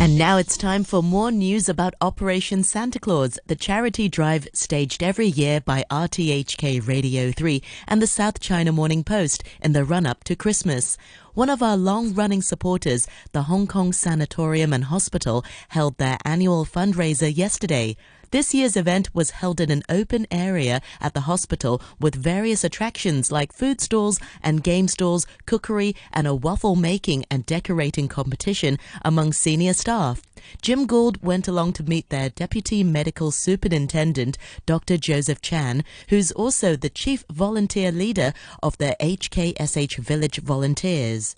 And now it's time for more news about Operation Santa Claus, the charity drive staged every year by RTHK Radio 3 and the South China Morning Post in the run up to Christmas. One of our long running supporters, the Hong Kong Sanatorium and Hospital, held their annual fundraiser yesterday. This year's event was held in an open area at the hospital with various attractions like food stalls and game stalls, cookery, and a waffle making and decorating competition among senior staff. Jim Gould went along to meet their Deputy Medical Superintendent, Dr. Joseph Chan, who's also the Chief Volunteer Leader of the HKSH Village Volunteers.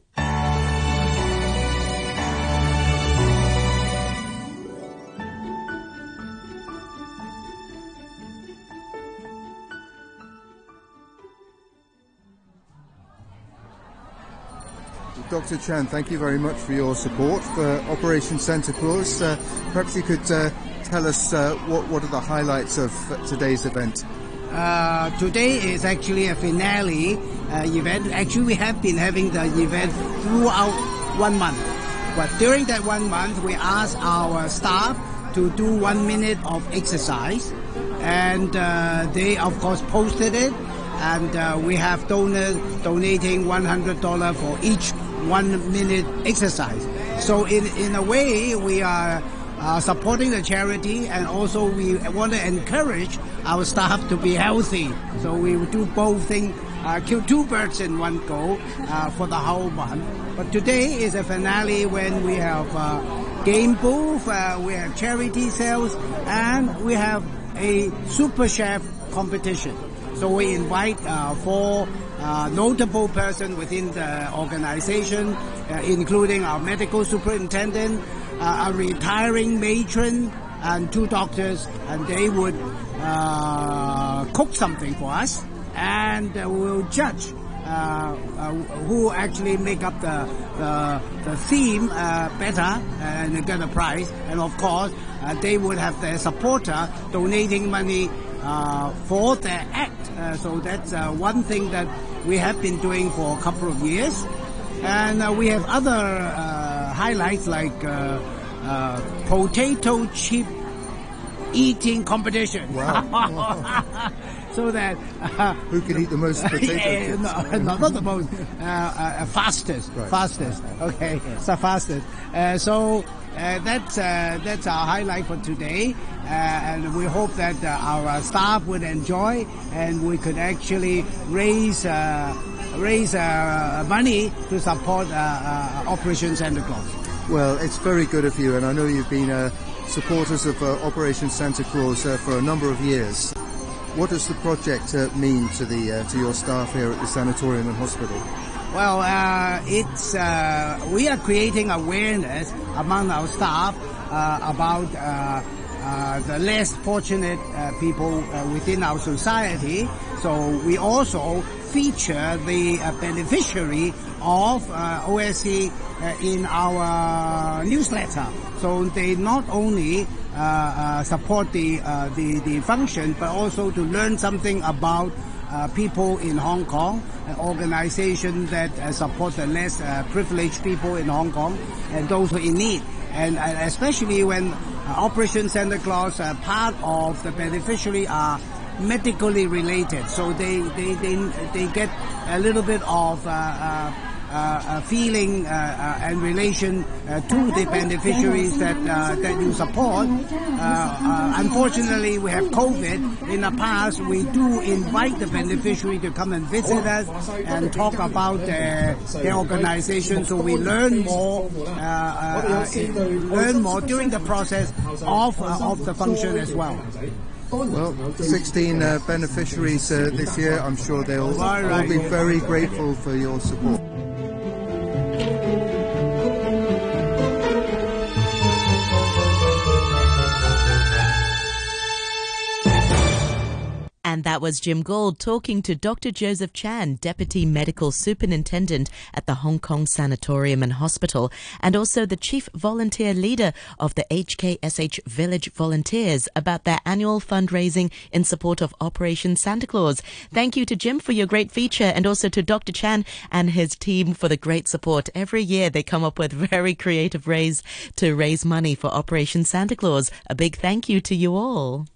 Dr. Chan, thank you very much for your support for Operation Santa Claus. Uh, perhaps you could uh, tell us uh, what, what are the highlights of today's event? Uh, today is actually a finale uh, event. Actually, we have been having the event throughout one month. But during that one month, we asked our staff to do one minute of exercise. And uh, they, of course, posted it. And we have donors donating $100 for each one minute exercise. So in, in a way, we are uh, supporting the charity and also we want to encourage our staff to be healthy. So we do both things, uh, kill two birds in one go uh, for the whole month. But today is a finale when we have uh, game booth, uh, we have charity sales, and we have a super chef competition. So we invite uh, four uh, notable person within the organization, uh, including our medical superintendent, uh, a retiring matron, and two doctors, and they would uh, cook something for us, and uh, we'll judge uh, who actually make up the the, the theme better and get a prize. And of course, they would have their supporter donating money for their act. so that's one thing that we have been doing for a couple of years. And uh, we have other uh, highlights like uh, uh potato chip eating competition. Wow. so that uh, who can eat the most potato chips? no, no, not the most, uh, fastest, right. fastest. Okay, so fastest. so uh, that's uh, that's our highlight for today, uh, and we hope that uh, our staff would enjoy, and we could actually raise uh, raise uh, money to support Operation Santa Claus. Well, it's very good of you, and I know you've been supporters of Operation Santa Claus for a number of years. What does the project mean to the to your staff here at the sanatorium and hospital? Well, uh, it's uh, we are creating awareness among our staff uh, about uh, uh, the less fortunate uh, people within our society. So we also feature the beneficiary of OSC in our newsletter. So they not only support the, the the function, but also to learn something about uh, people in Hong Kong, an organization that uh, support the less uh, privileged people in Hong Kong and those who are in need. And especially when Uh, Operation Santa Claus, uh, part of the beneficiary are medically related, so they, they, they, they get a little bit of uh, uh Uh, uh, feeling uh, uh, and relation uh, to the beneficiaries that that you support. unfortunately, we have COVID. In the past, we do invite the beneficiary to come and visit us and talk about their, their organization, so we learn more, learn more during the process of of the function as well. Well, 16 uh, beneficiaries uh, this year. I'm sure they'll all, all be very grateful for your support. And that was Jim Gould talking to Dr. Joseph Chan, Deputy Medical Superintendent at the Hong Kong Sanatorium and Hospital, and also the Chief Volunteer Leader of the HKSH Village Volunteers about their annual fundraising in support of Operation Santa Claus. Thank you to Jim for your great feature and also to Dr. Chan and his team for the great support. Every year they come up with very creative ways to raise money for Operation Santa Claus. A big thank you to you all.